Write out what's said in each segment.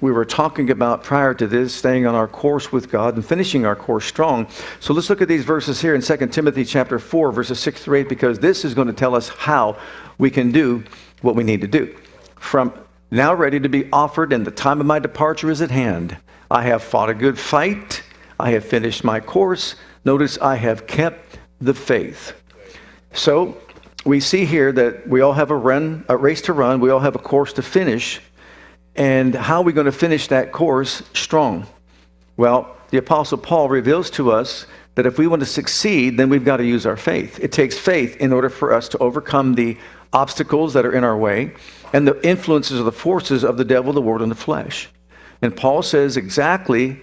we were talking about prior to this, staying on our course with God and finishing our course strong. So let's look at these verses here in 2 Timothy chapter 4, verses 6 through 8, because this is going to tell us how we can do what we need to do. From now ready to be offered, and the time of my departure is at hand. I have fought a good fight. I have finished my course. Notice I have kept the faith. So we see here that we all have a run, a race to run. We all have a course to finish. And how are we going to finish that course strong? Well, the Apostle Paul reveals to us that if we want to succeed, then we've got to use our faith. It takes faith in order for us to overcome the obstacles that are in our way and the influences of the forces of the devil, the world, and the flesh. And Paul says exactly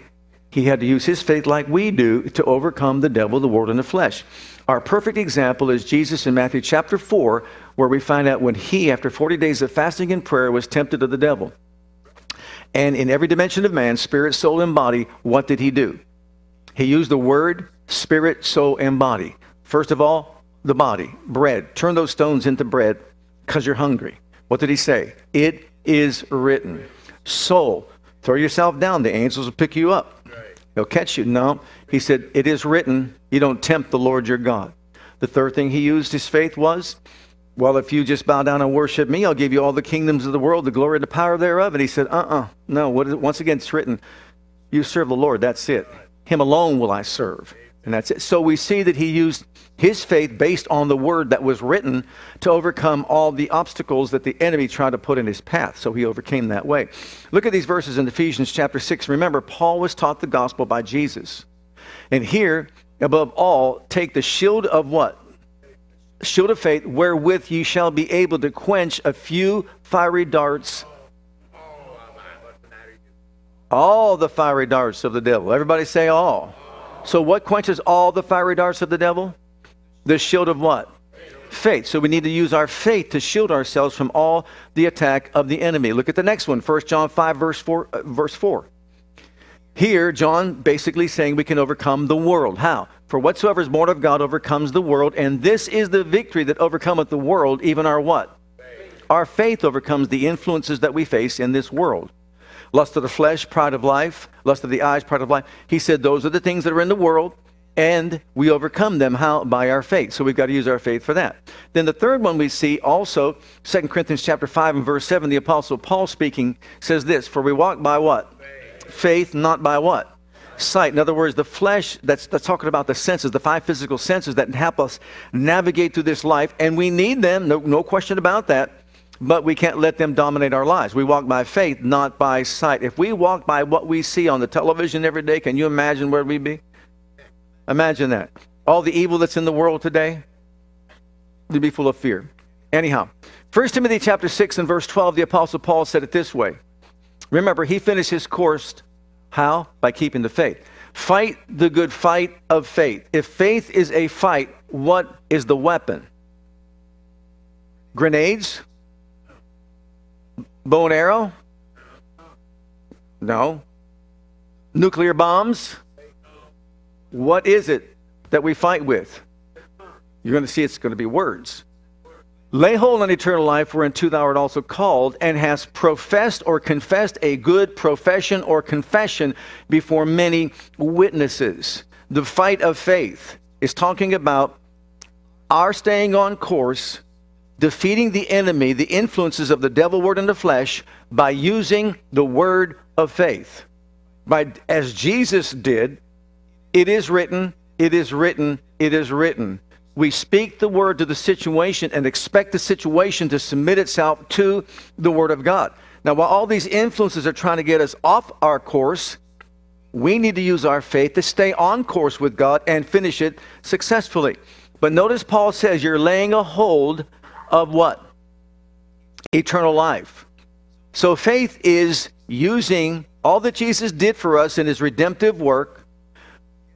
he had to use his faith like we do to overcome the devil, the world, and the flesh. Our perfect example is Jesus in Matthew chapter 4, where we find out when he, after 40 days of fasting and prayer, was tempted of the devil. And in every dimension of man, spirit, soul, and body, what did he do? He used the word spirit, soul, and body. First of all, the body, bread. Turn those stones into bread because you're hungry. What did he say? It is written. Soul, throw yourself down. The angels will pick you up. They'll catch you. No, he said, It is written, you don't tempt the Lord your God. The third thing he used his faith was well, if you just bow down and worship me, I'll give you all the kingdoms of the world, the glory and the power thereof. And he said, uh uh-uh, uh no. What is, once again, it's written, you serve the Lord. That's it. Him alone will I serve. And that's it. So we see that he used his faith based on the word that was written to overcome all the obstacles that the enemy tried to put in his path. So he overcame that way. Look at these verses in Ephesians chapter 6. Remember, Paul was taught the gospel by Jesus. And here, above all, take the shield of what? Shield of faith, wherewith ye shall be able to quench a few fiery darts. All the fiery darts of the devil. Everybody say all. So, what quenches all the fiery darts of the devil? The shield of what? Faith. So, we need to use our faith to shield ourselves from all the attack of the enemy. Look at the next one 1 John 5, verse 4. Uh, verse 4. Here, John basically saying we can overcome the world. How? For whatsoever is born of God overcomes the world, and this is the victory that overcometh the world, even our what? Our faith overcomes the influences that we face in this world. Lust of the flesh, pride of life, lust of the eyes, pride of life. He said those are the things that are in the world, and we overcome them how by our faith so we've got to use our faith for that then the third one we see also 2 corinthians chapter 5 and verse 7 the apostle paul speaking says this for we walk by what faith, faith not by what sight. In other words, the flesh, that's, that's talking about the senses, the five physical senses that help us navigate through this life, and we need them, no, no question about that, but we can't let them dominate our lives. We walk by faith, not by sight. If we walk by what we see on the television every day, can you imagine where we'd be? Imagine that. All the evil that's in the world today, we'd be full of fear. Anyhow, 1 Timothy chapter 6 and verse 12, the Apostle Paul said it this way. Remember, he finished his course how? By keeping the faith. Fight the good fight of faith. If faith is a fight, what is the weapon? Grenades? Bow and arrow? No. Nuclear bombs? What is it that we fight with? You're going to see it's going to be words. Lay hold on eternal life, whereunto thou art also called, and hast professed or confessed a good profession or confession before many witnesses. The fight of faith is talking about our staying on course, defeating the enemy, the influences of the devil, word, and the flesh, by using the word of faith. By, as Jesus did, it is written, it is written, it is written we speak the word to the situation and expect the situation to submit itself to the word of God. Now, while all these influences are trying to get us off our course, we need to use our faith to stay on course with God and finish it successfully. But notice Paul says you're laying a hold of what? Eternal life. So faith is using all that Jesus did for us in his redemptive work,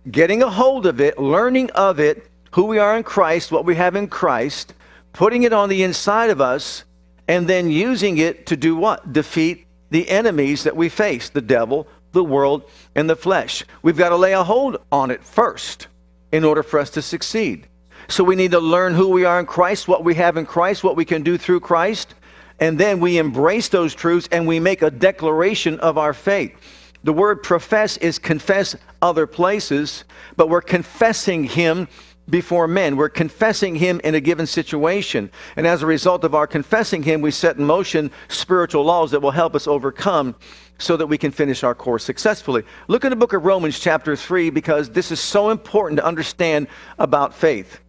getting a hold of it, learning of it, who we are in Christ, what we have in Christ, putting it on the inside of us, and then using it to do what? Defeat the enemies that we face the devil, the world, and the flesh. We've got to lay a hold on it first in order for us to succeed. So we need to learn who we are in Christ, what we have in Christ, what we can do through Christ, and then we embrace those truths and we make a declaration of our faith. The word profess is confess other places, but we're confessing Him before men. We're confessing Him in a given situation. And as a result of our confessing Him, we set in motion spiritual laws that will help us overcome so that we can finish our course successfully. Look in the book of Romans, chapter 3, because this is so important to understand about faith.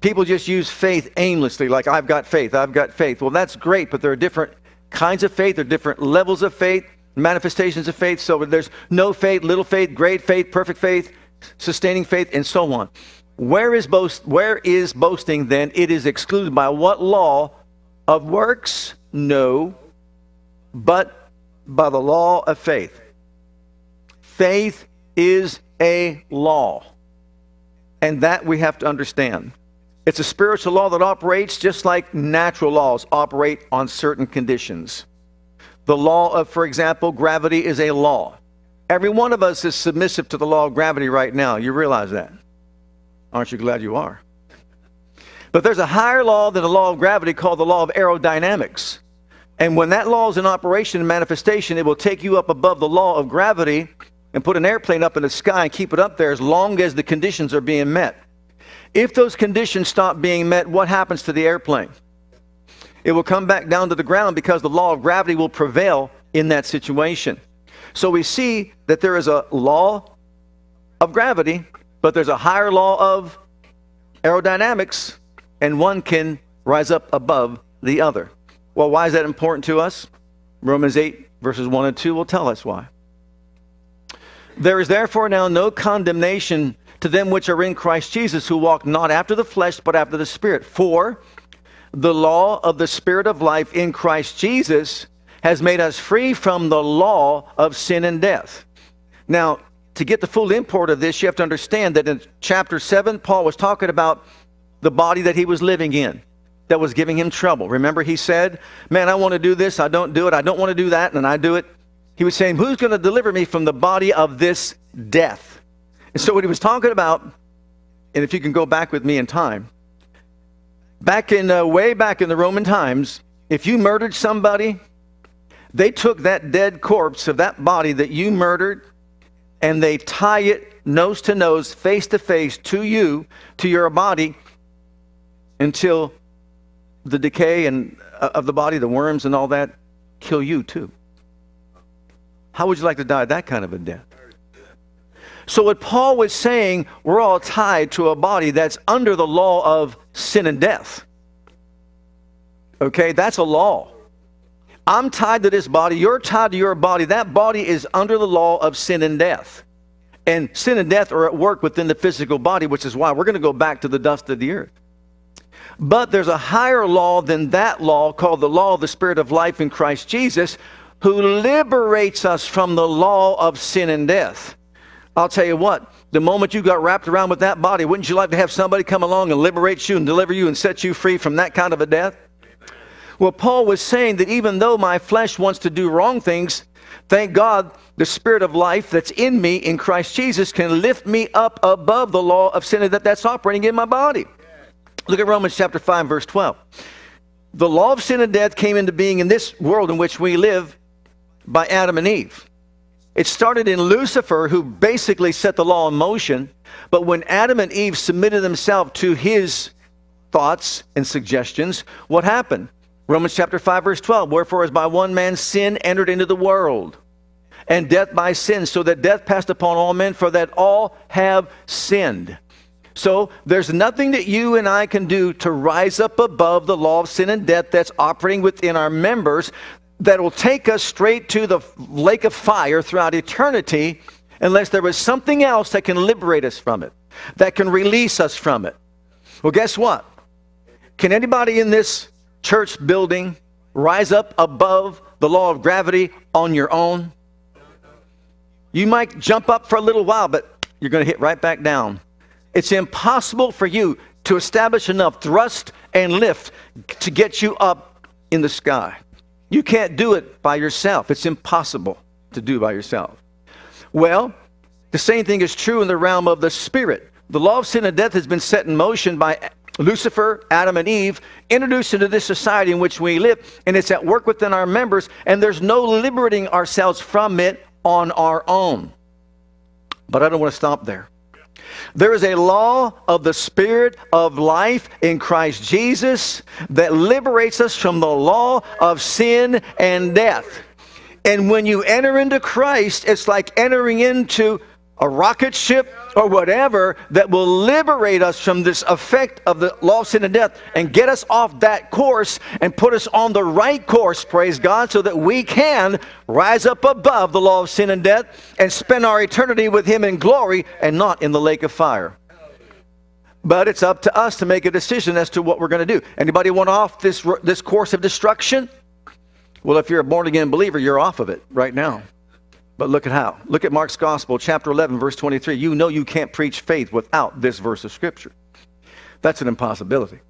People just use faith aimlessly, like, I've got faith, I've got faith. Well, that's great, but there are different kinds of faith, there are different levels of faith, manifestations of faith. So there's no faith, little faith, great faith, perfect faith, sustaining faith, and so on. Where is, boast, where is boasting then? It is excluded by what law of works? No, but by the law of faith. Faith is a law, and that we have to understand. It's a spiritual law that operates just like natural laws operate on certain conditions. The law of, for example, gravity is a law. Every one of us is submissive to the law of gravity right now. You realize that? Aren't you glad you are? But there's a higher law than the law of gravity called the law of aerodynamics. And when that law is in operation and manifestation, it will take you up above the law of gravity and put an airplane up in the sky and keep it up there as long as the conditions are being met. If those conditions stop being met, what happens to the airplane? It will come back down to the ground because the law of gravity will prevail in that situation. So we see that there is a law of gravity but there's a higher law of aerodynamics, and one can rise up above the other. Well, why is that important to us? Romans 8, verses 1 and 2 will tell us why. There is therefore now no condemnation to them which are in Christ Jesus, who walk not after the flesh, but after the Spirit. For the law of the Spirit of life in Christ Jesus has made us free from the law of sin and death. Now, to get the full import of this, you have to understand that in chapter 7, Paul was talking about the body that he was living in that was giving him trouble. Remember, he said, Man, I want to do this, I don't do it, I don't want to do that, and I do it. He was saying, Who's going to deliver me from the body of this death? And so, what he was talking about, and if you can go back with me in time, back in, uh, way back in the Roman times, if you murdered somebody, they took that dead corpse of that body that you murdered and they tie it nose to nose, face to face to you, to your body, until the decay and uh, of the body, the worms and all that, kill you too. How would you like to die that kind of a death? So, what Paul was saying, we're all tied to a body that's under the law of sin and death. Okay, that's a law. I'm tied to this body, you're tied to your body. That body is under the law of sin and death. And sin and death are at work within the physical body, which is why we're going to go back to the dust of the earth. But there's a higher law than that law called the law of the Spirit of life in Christ Jesus, who liberates us from the law of sin and death. I'll tell you what, the moment you got wrapped around with that body, wouldn't you like to have somebody come along and liberate you and deliver you and set you free from that kind of a death? Well, Paul was saying that even though my flesh wants to do wrong things, thank God the spirit of life that's in me in Christ Jesus can lift me up above the law of sin and that that's operating in my body. Look at Romans chapter 5 verse 12. The law of sin and death came into being in this world in which we live by Adam and Eve. It started in Lucifer, who basically set the law in motion. But when Adam and Eve submitted themselves to his thoughts and suggestions, what happened? Romans chapter 5, verse 12. Wherefore, as by one man sin entered into the world, and death by sin, so that death passed upon all men, for that all have sinned. So there's nothing that you and I can do to rise up above the law of sin and death that's operating within our members that will take us straight to the lake of fire throughout eternity unless there was something else that can liberate us from it, that can release us from it. Well, guess what? Can anybody in this church building rise up above the law of gravity on your own? You might jump up for a little while, but you're going to hit right back down. It's impossible for you to establish enough thrust and lift to get you up in the sky. You can't do it by yourself. It's impossible to do by yourself. Well, the same thing is true in the realm of the spirit. The law of sin and death has been set in motion by Lucifer, Adam, and Eve, introduced into this society in which we live, and it's at work within our members, and there's no liberating ourselves from it on our own. But I don't want to stop there. There is a law of the Spirit of life in Christ Jesus that liberates us from the law of sin and death. And when you enter into Christ, it's like entering into a rocket ship or whatever that will liberate us from this effect of the law of sin and death and get us off that course and put us on the right course, praise God, so that we can rise up above the law of sin and death and spend our eternity with Him in glory and not in the lake of fire. But it's up to us to make a decision as to what we're going to do. Anybody want off this, this course of destruction? Well, if you're a born again believer, you're off of it right now. But look at how. Look at Mark's Gospel, chapter 11, verse 23. You know you can't preach faith without this verse of Scripture. That's an impossibility.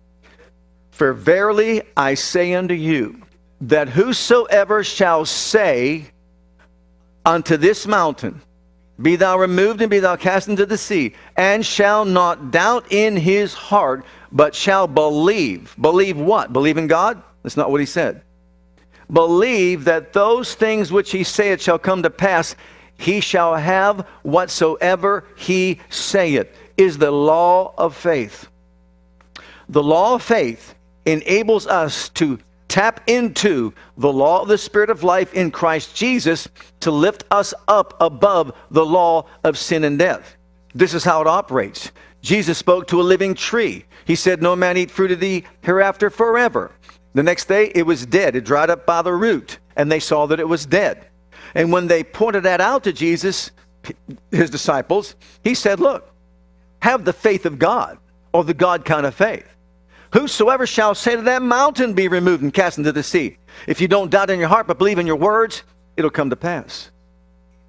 For verily I say unto you, that whosoever shall say unto this mountain, Be thou removed and be thou cast into the sea, and shall not doubt in his heart, but shall believe. Believe what? Believe in God? That's not what he said believe that those things which he saith shall come to pass, he shall have whatsoever he saith, is the law of faith. The law of faith enables us to tap into the law of the Spirit of life in Christ Jesus to lift us up above the law of sin and death. This is how it operates. Jesus spoke to a living tree. He said, No man eat fruit of thee hereafter forever. The next day, it was dead. It dried up by the root, and they saw that it was dead. And when they pointed that out to Jesus, his disciples, he said, Look, have the faith of God, or the God kind of faith. Whosoever shall say to that mountain, Be removed and cast into the sea. If you don't doubt in your heart, but believe in your words, it'll come to pass.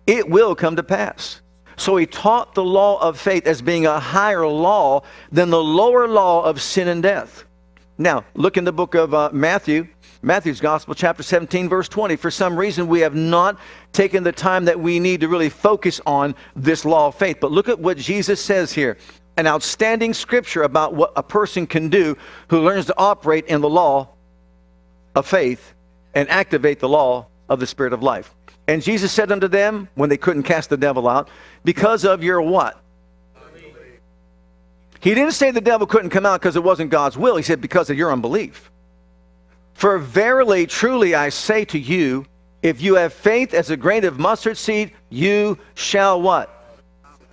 It will come to pass. So he taught the law of faith as being a higher law than the lower law of sin and death. Now, look in the book of uh, Matthew, Matthew's Gospel, chapter 17, verse 20. For some reason, we have not taken the time that we need to really focus on this law of faith. But look at what Jesus says here an outstanding scripture about what a person can do who learns to operate in the law of faith and activate the law of the Spirit of life. And Jesus said unto them, when they couldn't cast the devil out, because of your what? He didn't say the devil couldn't come out because it wasn't God's will. He said because of your unbelief. For verily, truly, I say to you, if you have faith as a grain of mustard seed, you shall what?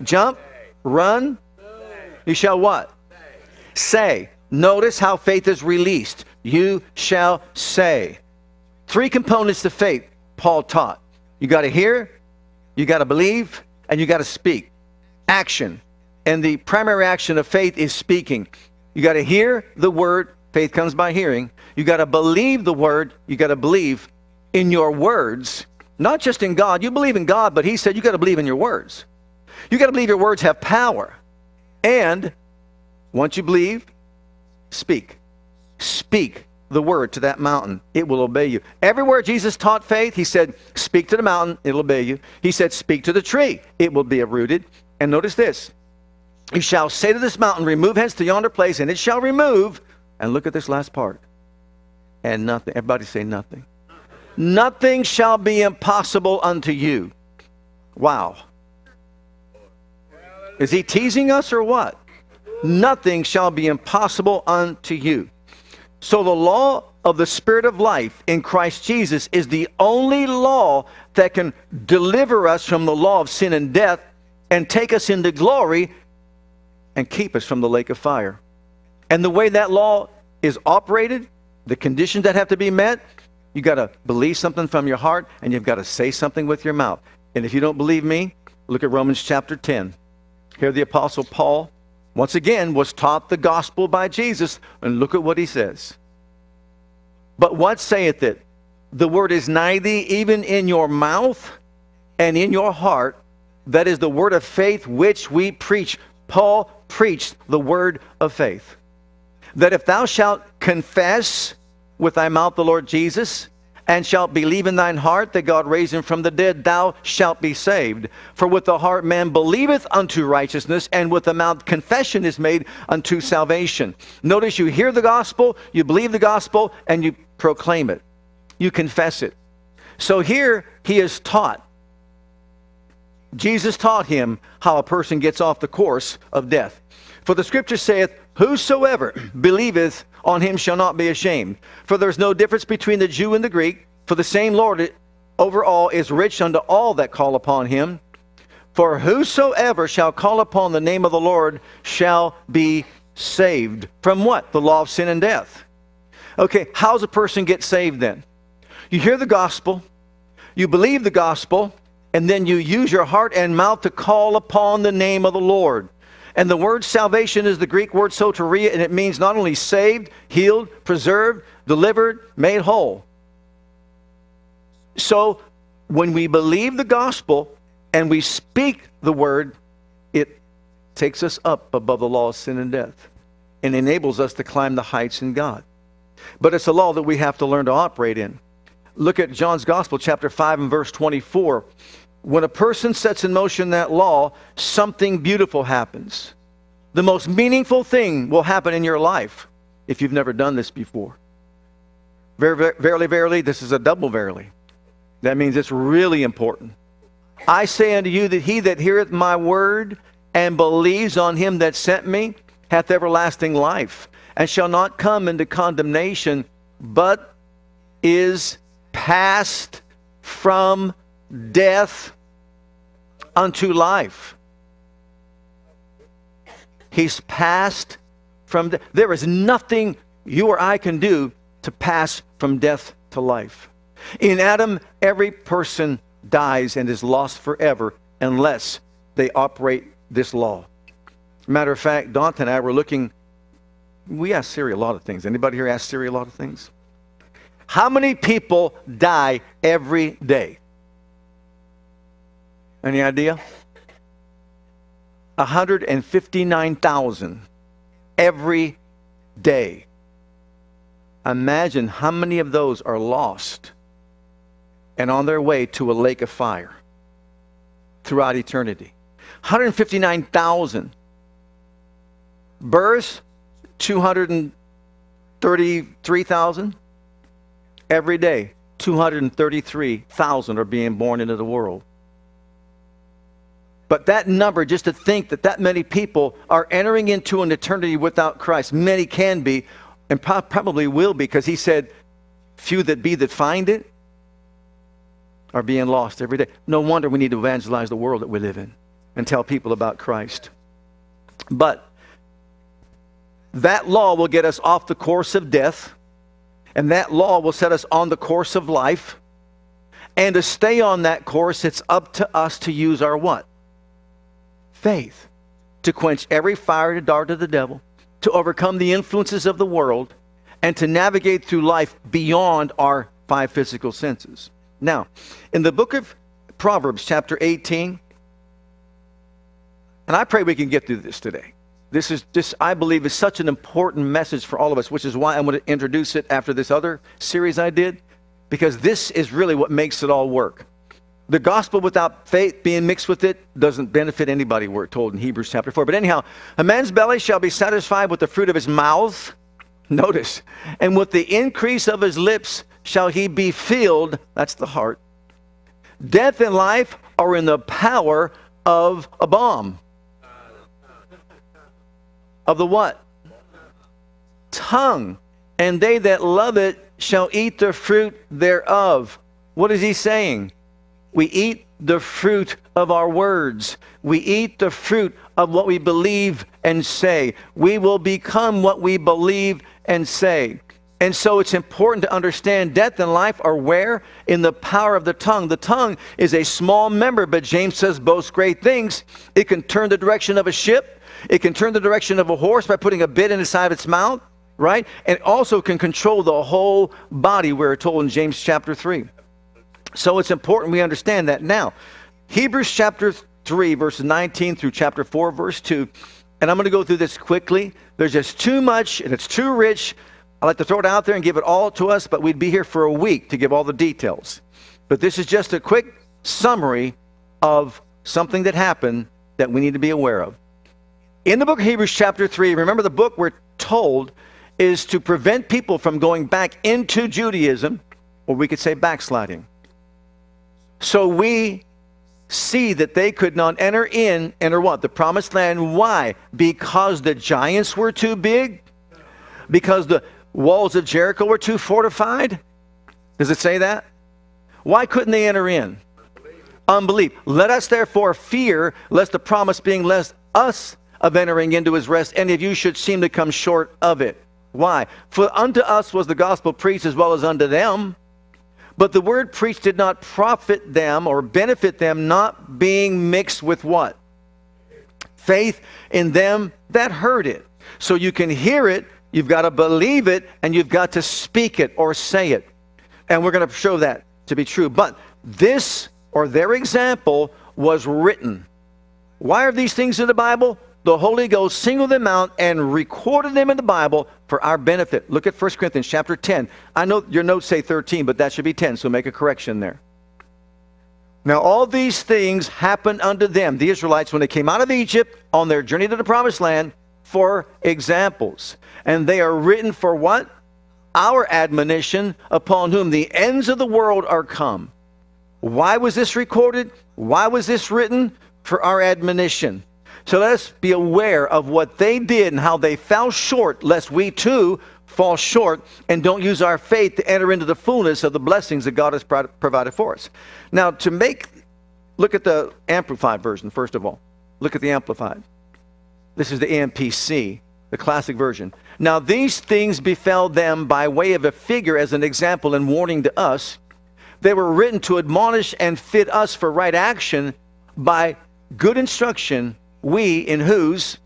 Jump, run. You shall what? Say. Notice how faith is released. You shall say. Three components to faith Paul taught. You got to hear, you got to believe, and you got to speak. Action. And the primary action of faith is speaking. You got to hear the word. Faith comes by hearing. You got to believe the word. You got to believe in your words, not just in God. You believe in God, but He said you got to believe in your words. You got to believe your words have power. And once you believe, speak. Speak the word to that mountain. It will obey you. Everywhere Jesus taught faith, He said, Speak to the mountain, it'll obey you. He said, Speak to the tree, it will be uprooted. And notice this you shall say to this mountain, Remove hence to yonder place, and it shall remove. And look at this last part. And nothing. Everybody say nothing. Nothing shall be impossible unto you. Wow. Is he teasing us or what? Nothing shall be impossible unto you. So the law of the Spirit of life in Christ Jesus is the only law that can deliver us from the law of sin and death and take us into glory and keep us from the lake of fire. And the way that law is operated, the conditions that have to be met, you got to believe something from your heart and you've got to say something with your mouth. And if you don't believe me, look at Romans chapter 10. Here, the Apostle Paul, once again, was taught the gospel by Jesus. And look at what he says. But what saith it? the word is nigh thee, even in your mouth and in your heart. That is the word of faith which we preach. Paul preached the word of faith. That if thou shalt confess with thy mouth the Lord Jesus, and shalt believe in thine heart that God raised him from the dead, thou shalt be saved. For with the heart man believeth unto righteousness, and with the mouth confession is made unto salvation. Notice you hear the gospel, you believe the gospel, and you proclaim it. You confess it. So here he is taught. Jesus taught him how a person gets off the course of death. For the scripture saith, Whosoever believeth on him shall not be ashamed. For there's no difference between the Jew and the Greek, for the same Lord over all is rich unto all that call upon him. For whosoever shall call upon the name of the Lord shall be saved. From what? The law of sin and death. Okay, how's a person get saved then? You hear the gospel, you believe the gospel, and then you use your heart and mouth to call upon the name of the Lord. And the word salvation is the Greek word soteria, and it means not only saved, healed, preserved, delivered, made whole. So when we believe the gospel and we speak the word, it takes us up above the law of sin and death and enables us to climb the heights in God. But it's a law that we have to learn to operate in. Look at John's Gospel, chapter 5 and verse 24 when a person sets in motion that law, something beautiful happens. The most meaningful thing will happen in your life if you've never done this before. Verily, verily, this is a double verily. That means it's really important. I say unto you that he that heareth my word and believes on him that sent me hath everlasting life, and shall not come into condemnation, but is passed from death unto life. He's passed from death. There is nothing you or I can do to pass from death to life. In Adam, every person dies and is lost forever unless they operate this law. Matter of fact, Dante and I were looking. We ask Siri a lot of things. Anybody here ask Siri a lot of things? How many people die every day? Any idea? 159,000 every day. Imagine how many of those are lost and on their way to a lake of fire throughout eternity. 159,000. Births, 233,000. Every day, 233,000 are being born into the world. But that number, just to think that that many people are entering into an eternity without Christ, many can be, and pro- probably will be, because he said, few that be that find it are being lost every day. No wonder we need to evangelize the world that we live in and tell people about Christ. But that law will get us off the course of death, and that law will set us on the course of life. And to stay on that course, it's up to us to use our what? Faith to quench every fiery dart of the devil, to overcome the influences of the world, and to navigate through life beyond our five physical senses. Now, in the book of Proverbs, chapter 18, and I pray we can get through this today. This is this, I believe, is such an important message for all of us, which is why I'm going to introduce it after this other series I did, because this is really what makes it all work. The gospel without faith being mixed with it doesn't benefit anybody, we're told in Hebrews chapter 4. But anyhow, a man's belly shall be satisfied with the fruit of his mouth. Notice, and with the increase of his lips shall he be filled. That's the heart. Death and life are in the power of a bomb. Of the what? Tongue. And they that love it shall eat the fruit thereof. What is he saying? We eat the fruit of our words. We eat the fruit of what we believe and say. We will become what we believe and say. And so it's important to understand death and life are where? In the power of the tongue. The tongue is a small member, but James says boasts great things. It can turn the direction of a ship, it can turn the direction of a horse by putting a bit in the side of its mouth. right? And also can control the whole body, we're told in James chapter 3. So it's important we understand that. Now, Hebrews chapter 3, verses 19 through chapter 4, verse 2. And I'm going to go through this quickly. There's just too much and it's too rich. I like to throw it out there and give it all to us, but we'd be here for a week to give all the details. But this is just a quick summary of something that happened that we need to be aware of. In the book of Hebrews, chapter 3, remember the book we're told is to prevent people from going back into Judaism, or we could say backsliding. So we see that they could not enter in, enter what? The promised land. Why? Because the giants were too big? Because the walls of Jericho were too fortified? Does it say that? Why couldn't they enter in? Unbelief. Let us therefore fear, lest the promise being less us of entering into his rest, any of you should seem to come short of it. Why? For unto us was the gospel preached as well as unto them. But the word preached did not profit them or benefit them, not being mixed with what? Faith in them that heard it. So you can hear it, you've got to believe it, and you've got to speak it or say it. And we're going to show that to be true. But this or their example was written. Why are these things in the Bible? the Holy Ghost singled them out and recorded them in the Bible for our benefit. Look at 1 Corinthians chapter 10. I know your notes say 13, but that should be 10, so make a correction there. Now, all these things happened unto them, the Israelites, when they came out of Egypt on their journey to the promised land, for examples. And they are written for what? Our admonition, upon whom the ends of the world are come. Why was this recorded? Why was this written? For our admonition. So let us be aware of what they did and how they fell short, lest we too fall short and don't use our faith to enter into the fullness of the blessings that God has provided for us. Now, to make, look at the Amplified version, first of all. Look at the Amplified. This is the AMPC, the classic version. Now, these things befell them by way of a figure as an example and warning to us. They were written to admonish and fit us for right action by good instruction we in whose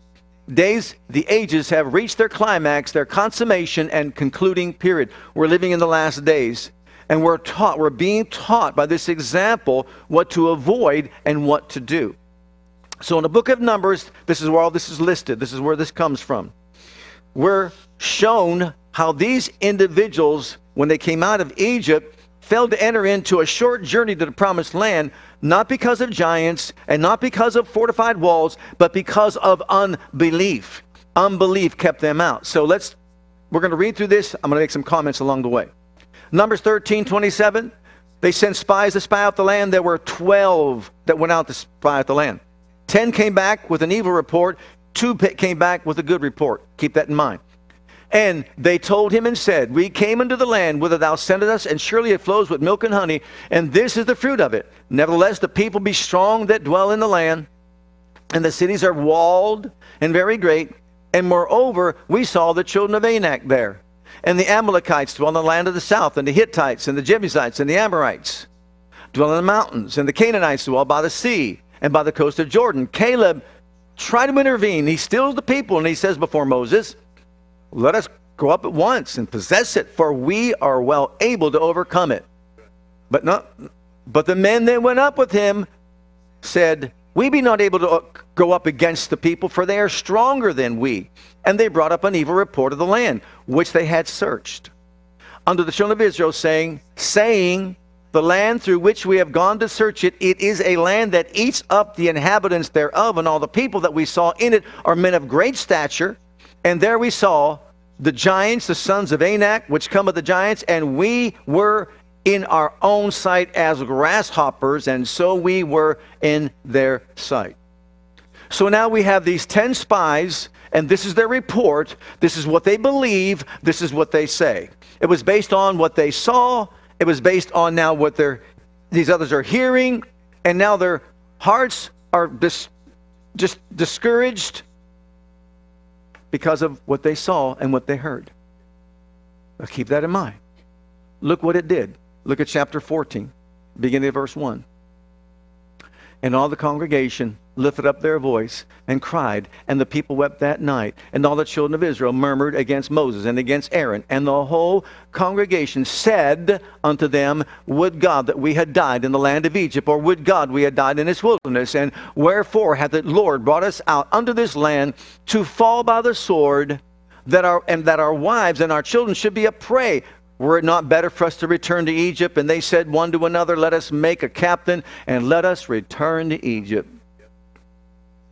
days the ages have reached their climax, their consummation and concluding period. We're living in the last days. And we're taught, we're being taught by this example what to avoid and what to do. So in the book of Numbers, this is where all this is listed. This is where this comes from. We're shown how these individuals, when they came out of Egypt, failed to enter into a short journey to the promised land, not because of giants and not because of fortified walls, but because of unbelief. Unbelief kept them out. So let's, we're going to read through this. I'm going to make some comments along the way. Numbers 13, 27. They sent spies to spy out the land. There were 12 that went out to spy out the land. 10 came back with an evil report. Two came back with a good report. Keep that in mind. And they told him and said, We came into the land whither thou sentest us, and surely it flows with milk and honey, and this is the fruit of it. Nevertheless, the people be strong that dwell in the land, and the cities are walled and very great. And moreover, we saw the children of Anak there. And the Amalekites dwell in the land of the south, and the Hittites, and the Jebusites, and the Amorites dwell in the mountains, and the Canaanites dwell by the sea and by the coast of Jordan. Caleb tried to intervene. He stills the people, and he says before Moses, let us go up at once and possess it, for we are well able to overcome it. But not but the men that went up with him said, We be not able to uh, go up against the people, for they are stronger than we. And they brought up an evil report of the land, which they had searched. Unto the children of Israel, saying, saying, the land through which we have gone to search it, it is a land that eats up the inhabitants thereof, and all the people that we saw in it are men of great stature. And there we saw the giants, the sons of Anak, which come of the giants, and we were in our own sight as grasshoppers, and so we were in their sight. So now we have these 10 spies, and this is their report. This is what they believe. This is what they say. It was based on what they saw. It was based on now what they're, these others are hearing, and now their hearts are dis, just discouraged because of what they saw and what they heard. Now keep that in mind. Look what it did. Look at chapter 14, beginning of verse 1. And all the congregation lifted up their voice and cried, and the people wept that night. And all the children of Israel murmured against Moses and against Aaron. And the whole congregation said unto them, Would God that we had died in the land of Egypt, or would God we had died in this wilderness? And wherefore hath the Lord brought us out unto this land to fall by the sword, that our, and that our wives and our children should be a prey? Were it not better for us to return to Egypt? And they said one to another, Let us make a captain and let us return to Egypt.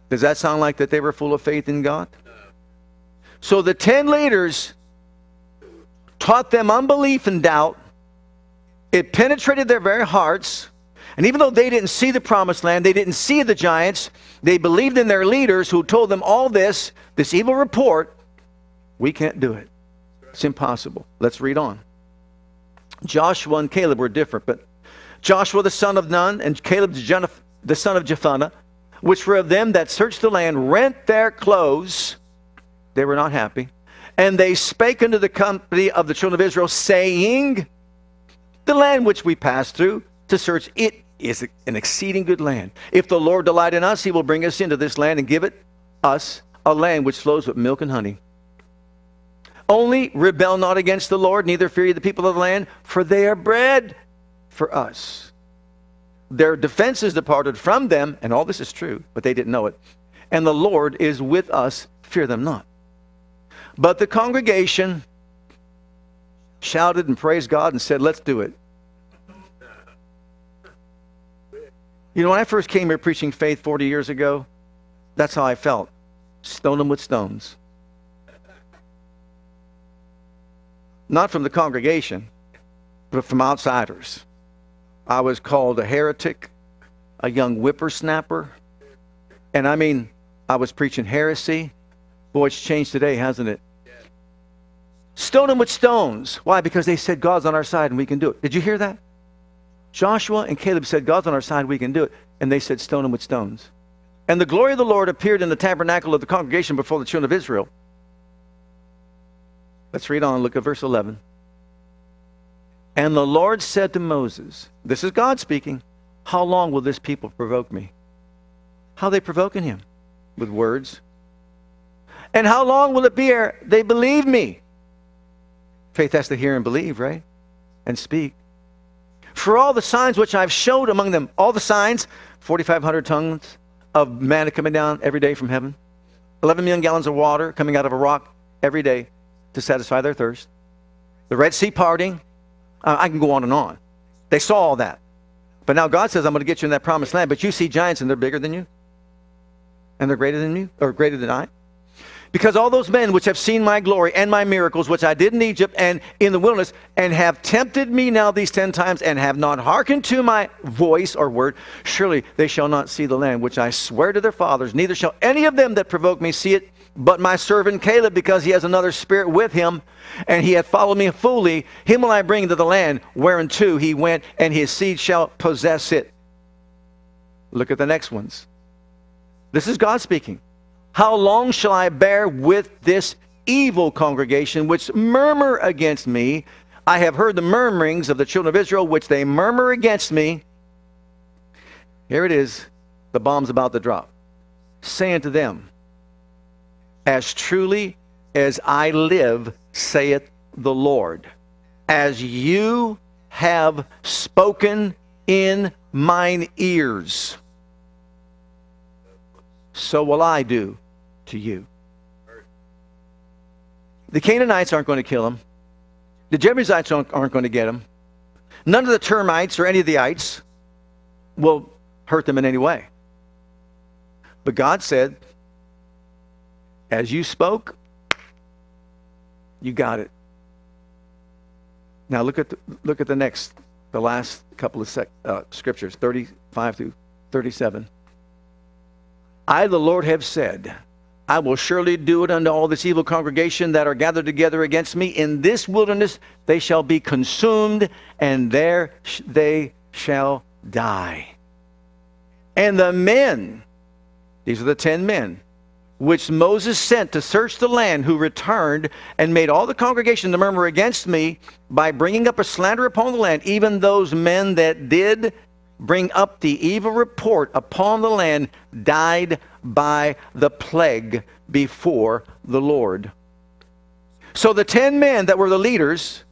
Does that sound like that they were full of faith in God? So the 10 leaders taught them unbelief and doubt. It penetrated their very hearts. And even though they didn't see the promised land, they didn't see the giants, they believed in their leaders who told them all this, this evil report. We can't do it. It's impossible. Let's read on. Joshua and Caleb were different, but Joshua the son of Nun and Caleb the son of Jephunneh, which were of them that searched the land, rent their clothes. They were not happy. And they spake unto the company of the children of Israel, saying, The land which we passed through to search, it is an exceeding good land. If the Lord delight in us, he will bring us into this land and give it us a land which flows with milk and honey. Only rebel not against the Lord, neither fear ye the people of the land, for they are bread for us. Their defenses departed from them, and all this is true, but they didn't know it. And the Lord is with us, fear them not. But the congregation shouted and praised God and said, Let's do it. You know, when I first came here preaching faith 40 years ago, that's how I felt. Stone them with stones. not from the congregation, but from outsiders. I was called a heretic, a young whippersnapper. And I mean, I was preaching heresy. Boy, it's changed today, hasn't it? Stone them with stones. Why? Because they said God's on our side and we can do it. Did you hear that? Joshua and Caleb said, God's on our side, we can do it. And they said, Stone them with stones. And the glory of the Lord appeared in the tabernacle of the congregation before the children of Israel. Let's read on. Look at verse 11. And the Lord said to Moses, This is God speaking, How long will this people provoke me? How they provoking him? With words. And how long will it be ere they believe me? Faith has to hear and believe, right? And speak. For all the signs which I've showed among them, all the signs, 4,500 tons of manna coming down every day from heaven, 11 million gallons of water coming out of a rock every day to satisfy their thirst. The Red Sea parting. Uh, I can go on and on. They saw all that. But now God says, I'm going to get you in that promised land. But you see giants and they're bigger than you. And they're greater than you, or greater than I. Because all those men which have seen my glory and my miracles, which I did in Egypt and in the wilderness, and have tempted me now these ten times, and have not hearkened to my voice or word, surely they shall not see the land which I swear to their fathers, neither shall any of them that provoke me see it but my servant Caleb, because he has another spirit with him, and he hath followed me fully, him will I bring into the land whereunto he went, and his seed shall possess it. Look at the next ones. This is God speaking. How long shall I bear with this evil congregation which murmur against me? I have heard the murmurings of the children of Israel, which they murmur against me. Here it is. The bomb's about to drop. Saying to them, as truly as I live, saith the Lord, as you have spoken in mine ears, so will I do to you. The Canaanites aren't going to kill him. The Jebusites aren't, going to get him. None of the termites or any of the ites will hurt them in any way. But God said, as you spoke, you got it. Now look at the, look at the next, the last couple of sec, uh, scriptures, 35 through 37. I, the Lord, have said, I will surely do it unto all this evil congregation that are gathered together against me. In this wilderness they shall be consumed, and there sh- they shall die. And the men, these are the ten men, which Moses sent to search the land, who returned and made all the congregation to murmur against me by bringing up a slander upon the land, even those men that did bring up the evil report upon the land died by the plague before the Lord. So the 10 men that were the leaders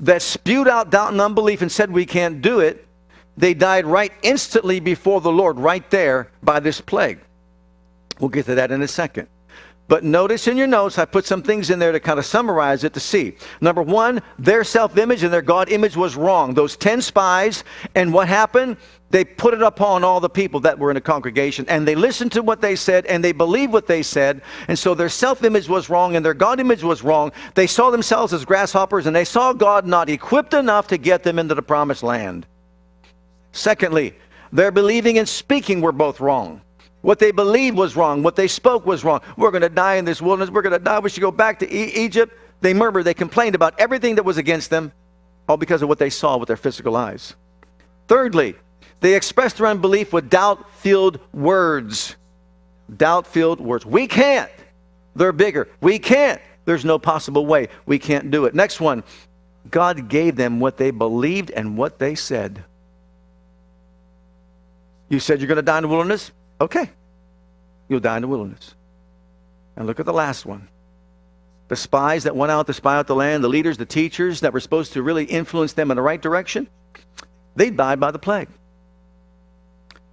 that spewed out doubt and unbelief and said, We can't do it, they died right instantly before the Lord, right there by this plague. We'll get to that in a second. But notice in your notes, I put some things in there to kind of summarize it to see. Number one, their self image and their God image was wrong. Those 10 spies, and what happened? They put it upon all the people that were in the congregation, and they listened to what they said, and they believed what they said. And so their self image was wrong, and their God image was wrong. They saw themselves as grasshoppers, and they saw God not equipped enough to get them into the promised land. Secondly, their believing and speaking were both wrong. What they believed was wrong. What they spoke was wrong. We're going to die in this wilderness. We're going to die. We should go back to e- Egypt. They murmured. They complained about everything that was against them, all because of what they saw with their physical eyes. Thirdly, they expressed their unbelief with doubt filled words. Doubt filled words. We can't. They're bigger. We can't. There's no possible way. We can't do it. Next one. God gave them what they believed and what they said. You said you're going to die in the wilderness? Okay, you'll die in the wilderness. And look at the last one. The spies that went out to spy out the land, the leaders, the teachers that were supposed to really influence them in the right direction, they died by the plague.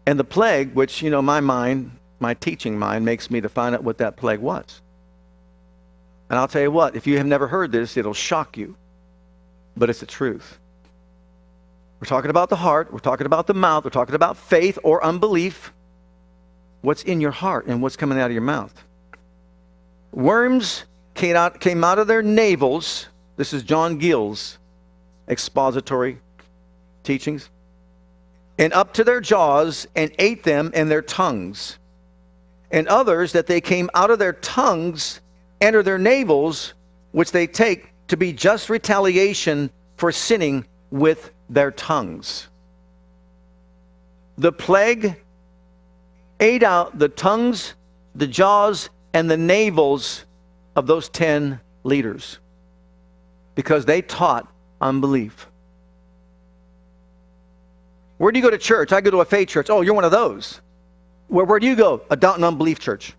And the plague, which, you know, my mind, my teaching mind, makes me to find out what that plague was. And I'll tell you what, if you have never heard this, it'll shock you. But it's the truth. We're talking about the heart, we're talking about the mouth, we're talking about faith or unbelief what's in your heart and what's coming out of your mouth. Worms came out, came out of their navels. This is John Gill's expository teachings. And up to their jaws and ate them and their tongues. And others that they came out of their tongues, enter their navels, which they take to be just retaliation for sinning with their tongues. The plague ate out the tongues, the jaws, and the navels of those 10 leaders because they taught unbelief. Where do you go to church? I go to a faith church. Oh, you're one of those. Where, where do you go? A doubt and unbelief church.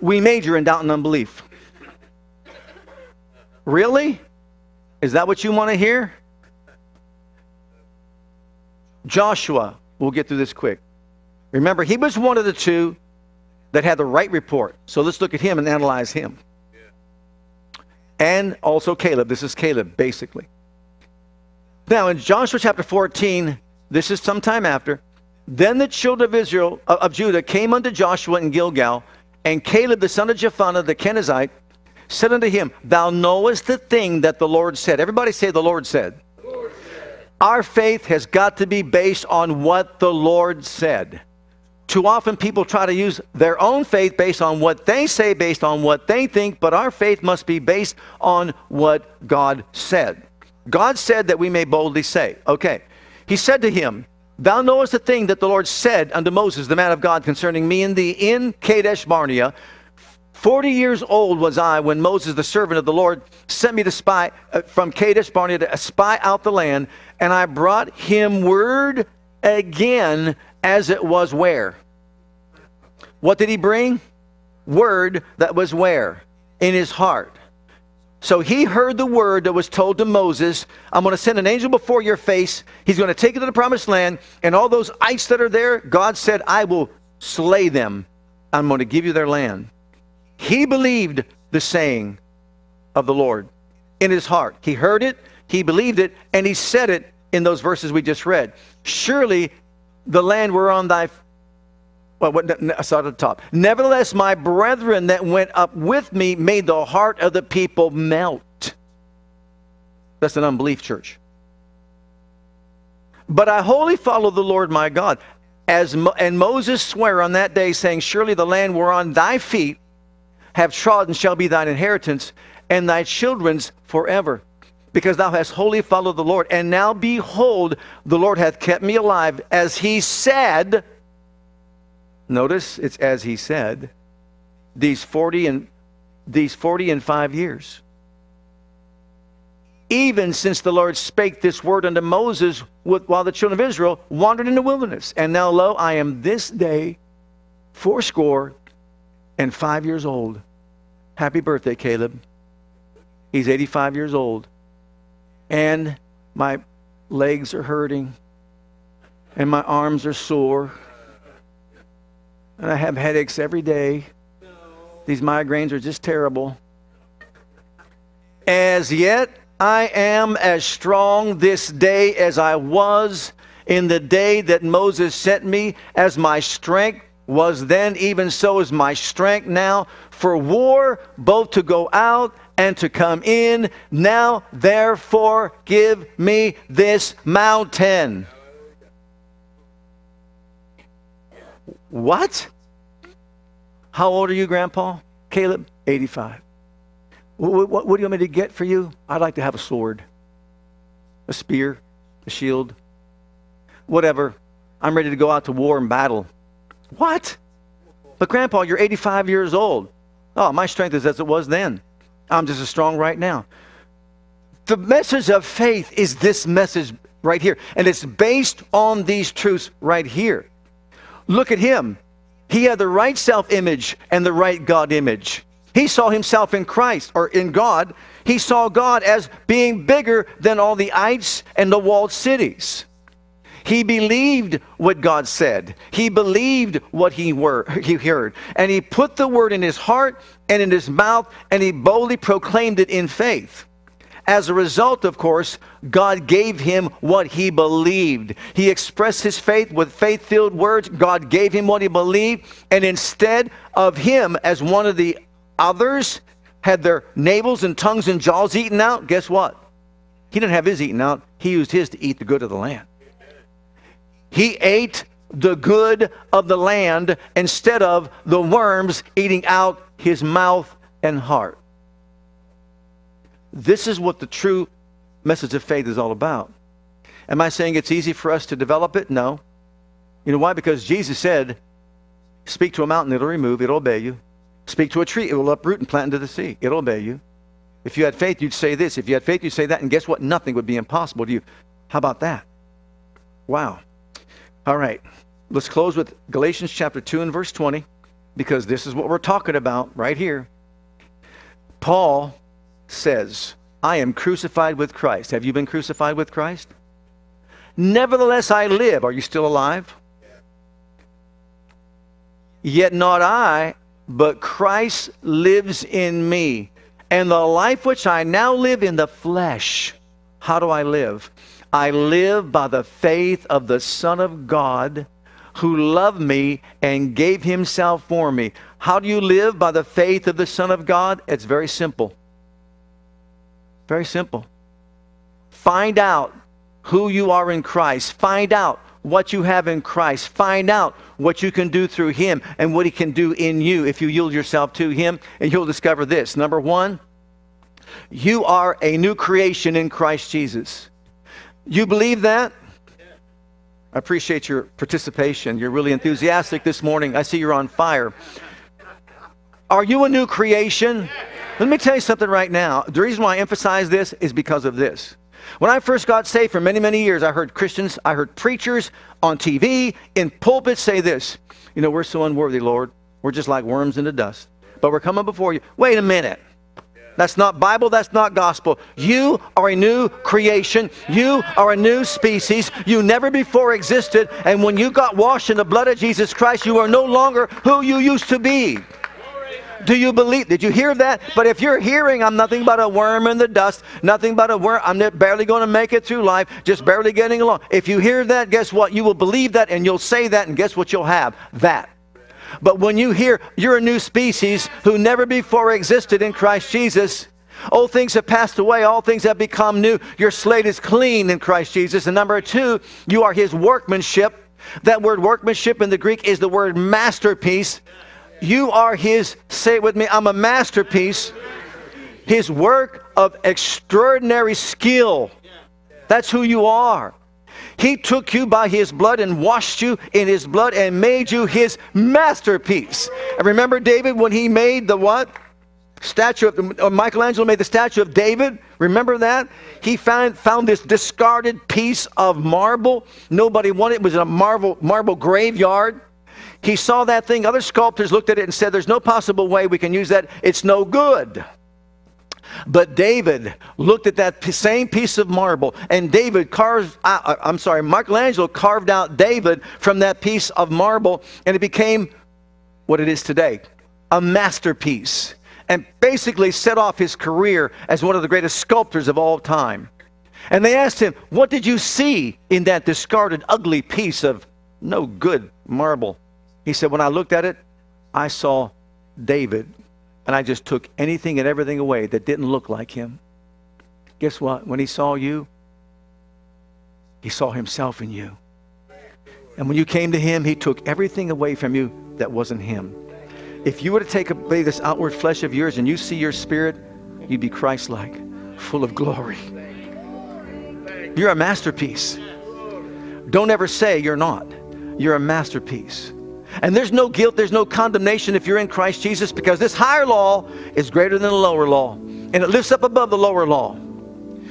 We major in doubt and unbelief. Really? Is that what you want to hear? Joshua, we'll get through this quick. Remember, he was one of the two that had the right report. So let's look at him and analyze him. And also Caleb. This is Caleb, basically. Now, in Joshua chapter 14, this is sometime after. Then the children of Israel, of Judah, came unto Joshua in Gilgal, and Caleb the son of Jephunneh the Kenizzite said unto him, Thou knowest the thing that the Lord said. Everybody say, The Lord said. Our faith has got to be based on what the Lord said. Too often people try to use their own faith based on what they say, based on what they think, but our faith must be based on what God said. God said that we may boldly say, okay. He said to him, Thou knowest the thing that the Lord said unto Moses, the man of God, concerning me and thee in Kadesh Barnea. Forty years old was I when Moses, the servant of the Lord, sent me to spy uh, from Kadesh Barnea to spy out the land and I brought him word again as it was where? What did he bring? Word that was where? In his heart. So he heard the word that was told to Moses I'm going to send an angel before your face. He's going to take you to the promised land. And all those ites that are there, God said, I will slay them. I'm going to give you their land. He believed the saying of the Lord in his heart. He heard it, he believed it, and he said it in those verses we just read. Surely the land whereon thy well, what, I saw at the top. Nevertheless, my brethren that went up with me made the heart of the people melt. That's an unbelief church. But I wholly follow the Lord my God. As Mo- and Moses sware on that day, saying, Surely the land whereon thy feet have trodden shall be thine inheritance, and thy children's forever because thou hast wholly followed the Lord. And now behold, the Lord hath kept me alive, as he said. Notice it's as he said, these 40 and these 40 and 5 years. even since the Lord spake this word unto Moses while the children of Israel wandered in the wilderness. And now, lo, I am this day fourscore and five years old. Happy birthday, Caleb. He's 85 years old. And my legs are hurting, and my arms are sore, and I have headaches every day. These migraines are just terrible. As yet, I am as strong this day as I was in the day that Moses sent me, as my strength was then, even so is my strength now, for war both to go out and to come in. Now, therefore, give me this mountain. What? How old are you, Grandpa? Caleb? 85. What, what, do you want me to get for you? I'd like to have a sword, a spear, a shield, whatever. I'm ready to go out to war and battle. What? But, Grandpa, you're 85 years old. Oh, my strength is as it was then. I'm just as strong right now. The message of faith is this message right here, and it's based on these truths right here. Look at him. He had the right self image and the right God image. He saw himself in Christ or in God. He saw God as being bigger than all the ites and the walled cities. He believed what God said. He believed what he, were, he heard. And he put the word in his heart and in his mouth, and he boldly proclaimed it in faith. As a result, of course, God gave him what he believed. He expressed his faith with faith filled words. God gave him what he believed. And instead of him as one of the others had their navels and tongues and jaws eaten out, guess what? He didn't have his eaten out. He used his to eat the good of the land. He ate the good of the land instead of the worms eating out his mouth and heart. This is what the true message of faith is all about. Am I saying it's easy for us to develop it? No. You know why? Because Jesus said, Speak to a mountain, it'll remove, it'll obey you. Speak to a tree, it will uproot and plant into the sea, it'll obey you. If you had faith, you'd say this. If you had faith, you'd say that. And guess what? Nothing would be impossible to you. How about that? Wow. All right. Let's close with Galatians chapter 2 and verse 20 because this is what we're talking about right here. Paul says, I am crucified with Christ. Have you been crucified with Christ? Nevertheless, I live. Are you still alive? Yet not I, but Christ lives in me. And the life which I now live in the flesh, how do I live? I live by the faith of the Son of God who loved me and gave himself for me. How do you live by the faith of the Son of God? It's very simple. Very simple. Find out who you are in Christ. Find out what you have in Christ. Find out what you can do through Him and what He can do in you if you yield yourself to Him. And you'll discover this. Number one, you are a new creation in Christ Jesus. You believe that? I appreciate your participation. You're really enthusiastic this morning. I see you're on fire. Are you a new creation? Let me tell you something right now. The reason why I emphasize this is because of this. When I first got saved for many, many years, I heard Christians, I heard preachers on TV, in pulpits say this You know, we're so unworthy, Lord. We're just like worms in the dust. But we're coming before you. Wait a minute. That's not Bible, that's not gospel. You are a new creation. You are a new species. You never before existed. And when you got washed in the blood of Jesus Christ, you are no longer who you used to be. Do you believe? Did you hear that? But if you're hearing, I'm nothing but a worm in the dust, nothing but a worm, I'm barely going to make it through life, just barely getting along. If you hear that, guess what? You will believe that and you'll say that, and guess what you'll have? That. But when you hear you're a new species who never before existed in Christ Jesus, Old things have passed away, all things have become new. Your slate is clean in Christ Jesus. And number two, you are his workmanship. That word workmanship in the Greek is the word masterpiece. You are his, say it with me, I'm a masterpiece. His work of extraordinary skill. That's who you are. He took you by his blood and washed you in his blood and made you his masterpiece. And remember David when he made the what? statue of uh, Michelangelo made the statue of David. Remember that? He found, found this discarded piece of marble. Nobody wanted it. It was in a marble, marble graveyard. He saw that thing. Other sculptors looked at it and said, There's no possible way we can use that. It's no good. But David looked at that same piece of marble, and David carved, uh, I'm sorry, Michelangelo carved out David from that piece of marble, and it became what it is today a masterpiece, and basically set off his career as one of the greatest sculptors of all time. And they asked him, What did you see in that discarded, ugly piece of no good marble? He said, When I looked at it, I saw David and I just took anything and everything away that didn't look like him. Guess what? When he saw you, he saw himself in you. And when you came to him, he took everything away from you that wasn't him. If you were to take away this outward flesh of yours and you see your spirit, you'd be Christ like, full of glory. You're a masterpiece. Don't ever say you're not. You're a masterpiece. And there's no guilt, there's no condemnation if you're in Christ Jesus because this higher law is greater than the lower law. And it lifts up above the lower law.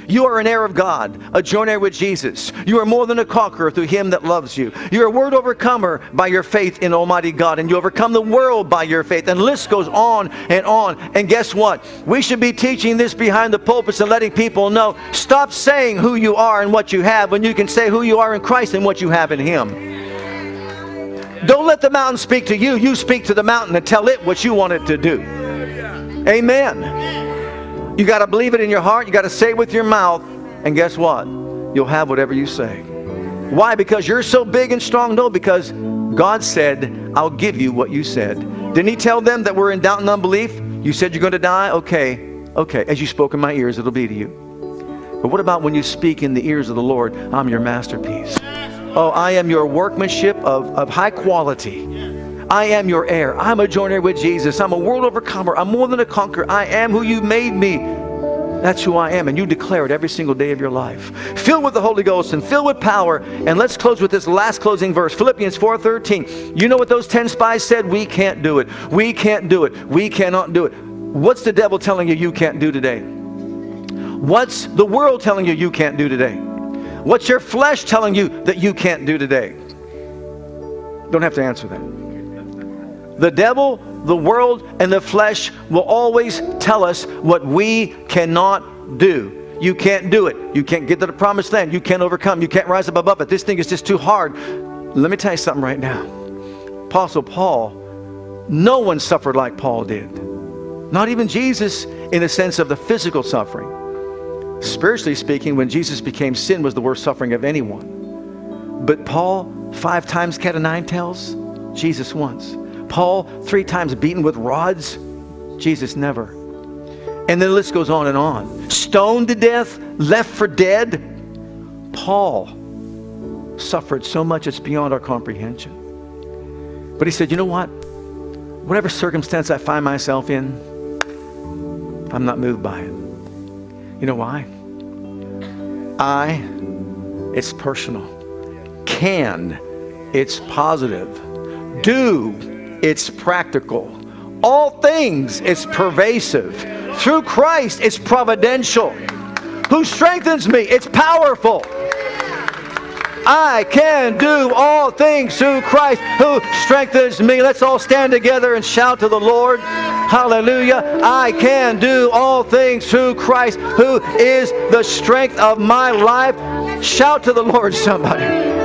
You are an heir of God, a joint heir with Jesus. You are more than a conqueror through him that loves you. You're a word overcomer by your faith in Almighty God, and you overcome the world by your faith. And list goes on and on. And guess what? We should be teaching this behind the pulpits and letting people know stop saying who you are and what you have when you can say who you are in Christ and what you have in him. Don't let the mountain speak to you. You speak to the mountain and tell it what you want it to do. Amen. You got to believe it in your heart. You got to say it with your mouth. And guess what? You'll have whatever you say. Why? Because you're so big and strong? No, because God said, I'll give you what you said. Didn't He tell them that we're in doubt and unbelief? You said you're going to die? Okay, okay. As you spoke in my ears, it'll be to you. But what about when you speak in the ears of the Lord? I'm your masterpiece. Oh, I am your workmanship of, of high quality. I am your heir. I'm a joint heir with Jesus. I'm a world overcomer. I'm more than a conqueror. I am who you made me. That's who I am. And you declare it every single day of your life. Filled with the Holy Ghost and filled with power. And let's close with this last closing verse. Philippians 4.13. You know what those 10 spies said? We can't do it. We can't do it. We cannot do it. What's the devil telling you you can't do today? What's the world telling you you can't do today? What's your flesh telling you that you can't do today? Don't have to answer that. The devil, the world, and the flesh will always tell us what we cannot do. You can't do it. You can't get to the promised land. You can't overcome. You can't rise up above it. This thing is just too hard. Let me tell you something right now. Apostle Paul, no one suffered like Paul did. Not even Jesus in the sense of the physical suffering. Spiritually speaking, when Jesus became sin was the worst suffering of anyone. But Paul, five times cat of nine tails, Jesus once. Paul, three times beaten with rods, Jesus never. And the list goes on and on. Stoned to death, left for dead. Paul suffered so much it's beyond our comprehension. But he said, you know what? Whatever circumstance I find myself in, I'm not moved by it. You know why? I, it's personal. Can, it's positive. Do, it's practical. All things, it's pervasive. Through Christ, it's providential. Who strengthens me? It's powerful. I can do all things through Christ who strengthens me. Let's all stand together and shout to the Lord. Hallelujah. I can do all things through Christ who is the strength of my life. Shout to the Lord, somebody.